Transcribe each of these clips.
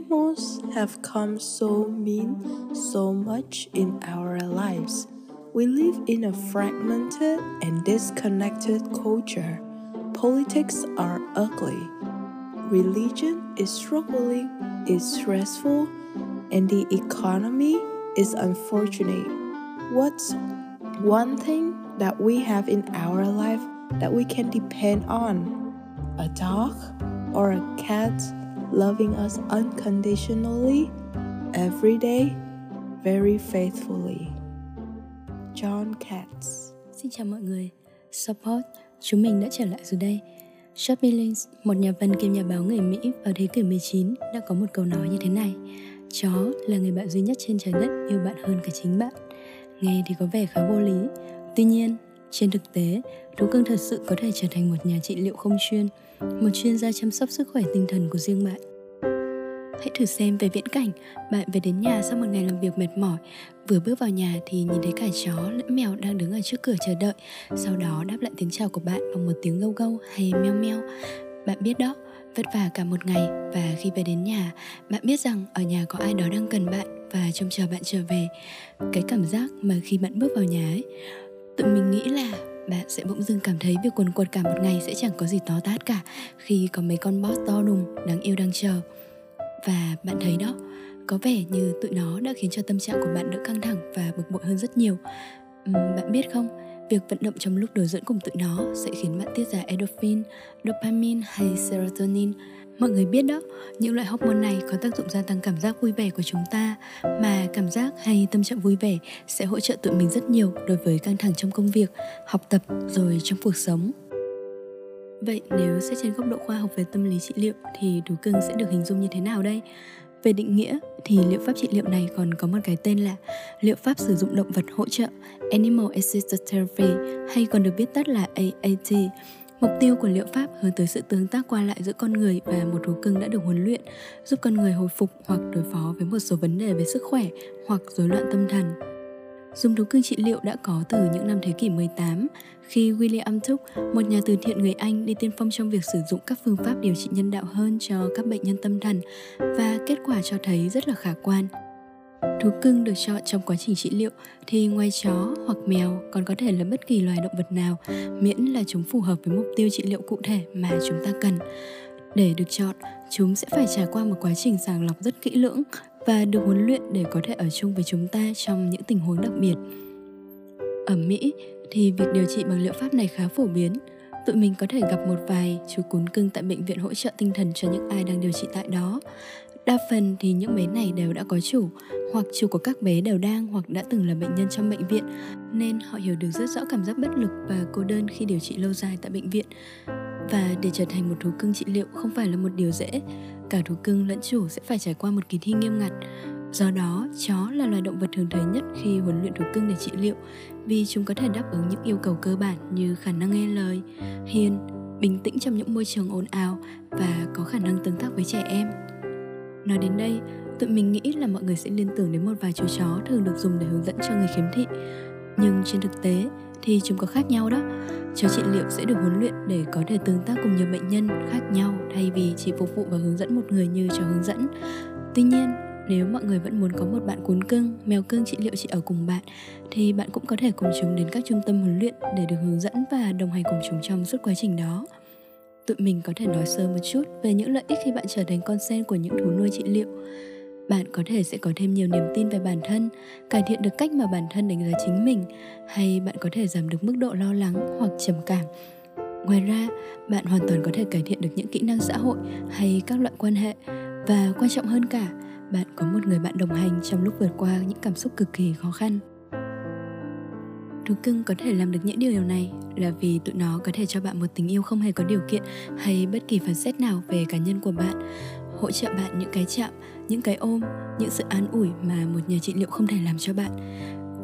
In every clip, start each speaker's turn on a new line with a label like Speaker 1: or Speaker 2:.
Speaker 1: animals have come so mean so much in our lives. We live in a fragmented and disconnected culture. Politics are ugly. Religion is struggling, is stressful, and the economy is unfortunate. What's one thing that we have in our life that we can depend on? A dog or a cat loving us unconditionally every day, very faithfully. John Katz.
Speaker 2: Xin chào mọi người, Support, chúng mình đã trở lại rồi đây. Shop Links, một nhà văn kiêm nhà báo người Mỹ vào thế kỷ 19 đã có một câu nói như thế này. Chó là người bạn duy nhất trên trái đất yêu bạn hơn cả chính bạn. Nghe thì có vẻ khá vô lý. Tuy nhiên, trên thực tế, thú cưng thật sự có thể trở thành một nhà trị liệu không chuyên Một chuyên gia chăm sóc sức khỏe tinh thần của riêng bạn. Hãy thử xem về viễn cảnh. Bạn về đến nhà sau một ngày làm việc mệt mỏi. Vừa bước vào nhà thì nhìn thấy cả chó lẫn mèo đang đứng ở trước cửa chờ đợi. Sau đó đáp lại tiếng chào của bạn bằng một tiếng gâu gâu hay meo meo. Bạn biết đó, vất vả cả một ngày. Và khi về đến nhà, bạn biết rằng ở nhà có ai đó đang cần bạn Và trông chờ bạn trở về. Cái cảm giác mà khi bạn bước vào nhà ấy Tụi mình nghĩ là bạn sẽ bỗng dưng cảm thấy việc quần quật cả một ngày sẽ chẳng có gì to tát cả khi có mấy con boss to đùng đáng yêu đang chờ và bạn thấy đó có vẻ như tụi nó đã khiến cho tâm trạng của bạn đỡ căng thẳng và bực bội hơn rất nhiều. Uhm, bạn biết không việc vận động trong lúc đối dẫn cùng tụi nó sẽ khiến bạn tiết ra endorphin dopamine hay serotonin. Mọi người biết đó những loại hormone này có tác dụng gia tăng cảm giác vui vẻ của chúng ta mà cảm giác hay tâm trạng vui vẻ sẽ hỗ trợ tụi mình rất nhiều đối với căng thẳng trong công việc học tập rồi trong cuộc sống. Vậy nếu xét trên góc độ khoa học về tâm lý trị liệu thì thú cưng sẽ được hình dung như thế nào đây? Về định nghĩa thì liệu pháp trị liệu này còn có một cái tên là liệu pháp sử dụng động vật hỗ trợ Animal Assisted Therapy hay còn được biết tắt là AAT. Mục tiêu của liệu pháp hướng tới sự tương tác qua lại giữa con người và một thú cưng đã được huấn luyện, giúp con người hồi phục hoặc đối phó với một số vấn đề về sức khỏe hoặc rối loạn tâm thần. Dùng thú cưng trị liệu đã có từ những năm thế kỷ 18 khi William Tuck, một nhà từ thiện người Anh đi tiên phong trong việc sử dụng các phương pháp điều trị nhân đạo hơn cho các bệnh nhân tâm thần và kết quả cho thấy rất là khả quan. Thú cưng được chọn trong quá trình trị liệu thì ngoài chó hoặc mèo còn có thể là bất kỳ loài động vật nào miễn là chúng phù hợp với mục tiêu trị liệu cụ thể mà chúng ta cần. Để được chọn, chúng sẽ phải trải qua một quá trình sàng lọc rất kỹ lưỡng và được huấn luyện để có thể ở chung với chúng ta trong những tình huống đặc biệt. Ở Mỹ thì việc điều trị bằng liệu pháp này khá phổ biến. Tụi mình có thể gặp một vài chú cún cưng tại bệnh viện hỗ trợ tinh thần cho những ai đang điều trị tại đó. Đa phần thì những bé này đều đã có chủ, hoặc chủ của các bé đều đang hoặc đã từng là bệnh nhân trong bệnh viện, nên họ hiểu được rất rõ cảm giác bất lực và cô đơn khi điều trị lâu dài tại bệnh viện. Và để trở thành một thú cưng trị liệu không phải là một điều dễ, cả thú cưng lẫn chủ sẽ phải trải qua một kỳ thi nghiêm ngặt. Do đó, chó là loài động vật thường thấy nhất khi huấn luyện thú cưng để trị liệu vì chúng có thể đáp ứng những yêu cầu cơ bản như khả năng nghe lời, hiền, bình tĩnh trong những môi trường ồn ào và có khả năng tương tác với trẻ em. Nói đến đây, tụi mình nghĩ là mọi người sẽ liên tưởng đến một vài chú chó thường được dùng để hướng dẫn cho người khiếm thị. Nhưng trên thực tế thì chúng có khác nhau đó. Chó trị liệu sẽ được huấn luyện để có thể tương tác cùng nhiều bệnh nhân khác nhau thay vì chỉ phục vụ và hướng dẫn một người như chó hướng dẫn. Tuy nhiên, nếu mọi người vẫn muốn có một bạn cún cưng, mèo cưng trị liệu chị ở cùng bạn thì bạn cũng có thể cùng chúng đến các trung tâm huấn luyện để được hướng dẫn và đồng hành cùng chúng trong suốt quá trình đó. Tụi mình có thể nói sơ một chút về những lợi ích khi bạn trở thành con sen của những thú nuôi trị liệu. Bạn có thể sẽ có thêm nhiều niềm tin về bản thân, cải thiện được cách mà bản thân đánh giá chính mình, hay bạn có thể giảm được mức độ lo lắng hoặc trầm cảm. Ngoài ra, bạn hoàn toàn có thể cải thiện được những kỹ năng xã hội hay các loại quan hệ. Và quan trọng hơn cả, bạn có một người bạn đồng hành trong lúc vượt qua những cảm xúc cực kỳ khó khăn. Thú cưng có thể làm được những điều này là vì tụi nó có thể cho bạn một tình yêu không hề có điều kiện hay bất kỳ phán xét nào về cá nhân của bạn hỗ trợ bạn những cái chạm, những cái ôm, những sự an ủi mà một nhà trị liệu không thể làm cho bạn.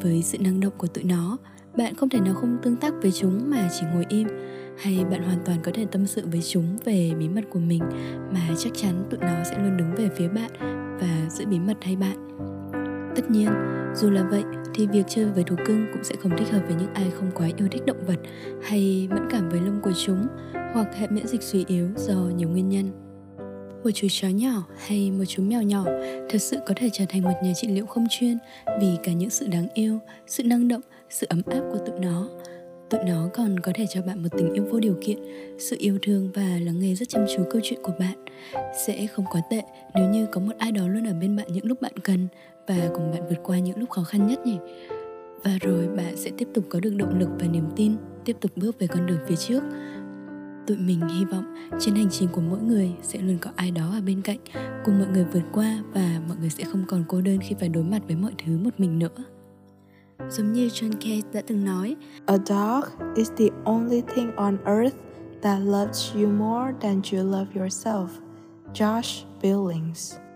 Speaker 2: Với sự năng động của tụi nó, bạn không thể nào không tương tác với chúng mà chỉ ngồi im. Hay bạn hoàn toàn có thể tâm sự với chúng về bí mật của mình mà chắc chắn tụi nó sẽ luôn đứng về phía bạn và giữ bí mật thay bạn. Tất nhiên, dù là vậy thì việc chơi với thú cưng cũng sẽ không thích hợp với những ai không quá yêu thích động vật hay mẫn cảm với lông của chúng hoặc hệ miễn dịch suy yếu do nhiều nguyên nhân một chú chó nhỏ hay một chú mèo nhỏ thật sự có thể trở thành một nhà trị liệu không chuyên vì cả những sự đáng yêu, sự năng động, sự ấm áp của tụi nó. Tụi nó còn có thể cho bạn một tình yêu vô điều kiện, sự yêu thương và lắng nghe rất chăm chú câu chuyện của bạn. Sẽ không quá tệ nếu như có một ai đó luôn ở bên bạn những lúc bạn cần và cùng bạn vượt qua những lúc khó khăn nhất nhỉ. Và rồi bạn sẽ tiếp tục có được động lực và niềm tin, tiếp tục bước về con đường phía trước tụi mình hy vọng trên hành trình của mỗi người sẽ luôn có ai đó ở bên cạnh, cùng mọi người vượt qua và mọi người sẽ không còn cô đơn khi phải đối mặt với mọi thứ một mình nữa. Giống như John Cage đã từng nói,
Speaker 1: A dog is the only thing on earth that loves you more than you love yourself. Josh Billings.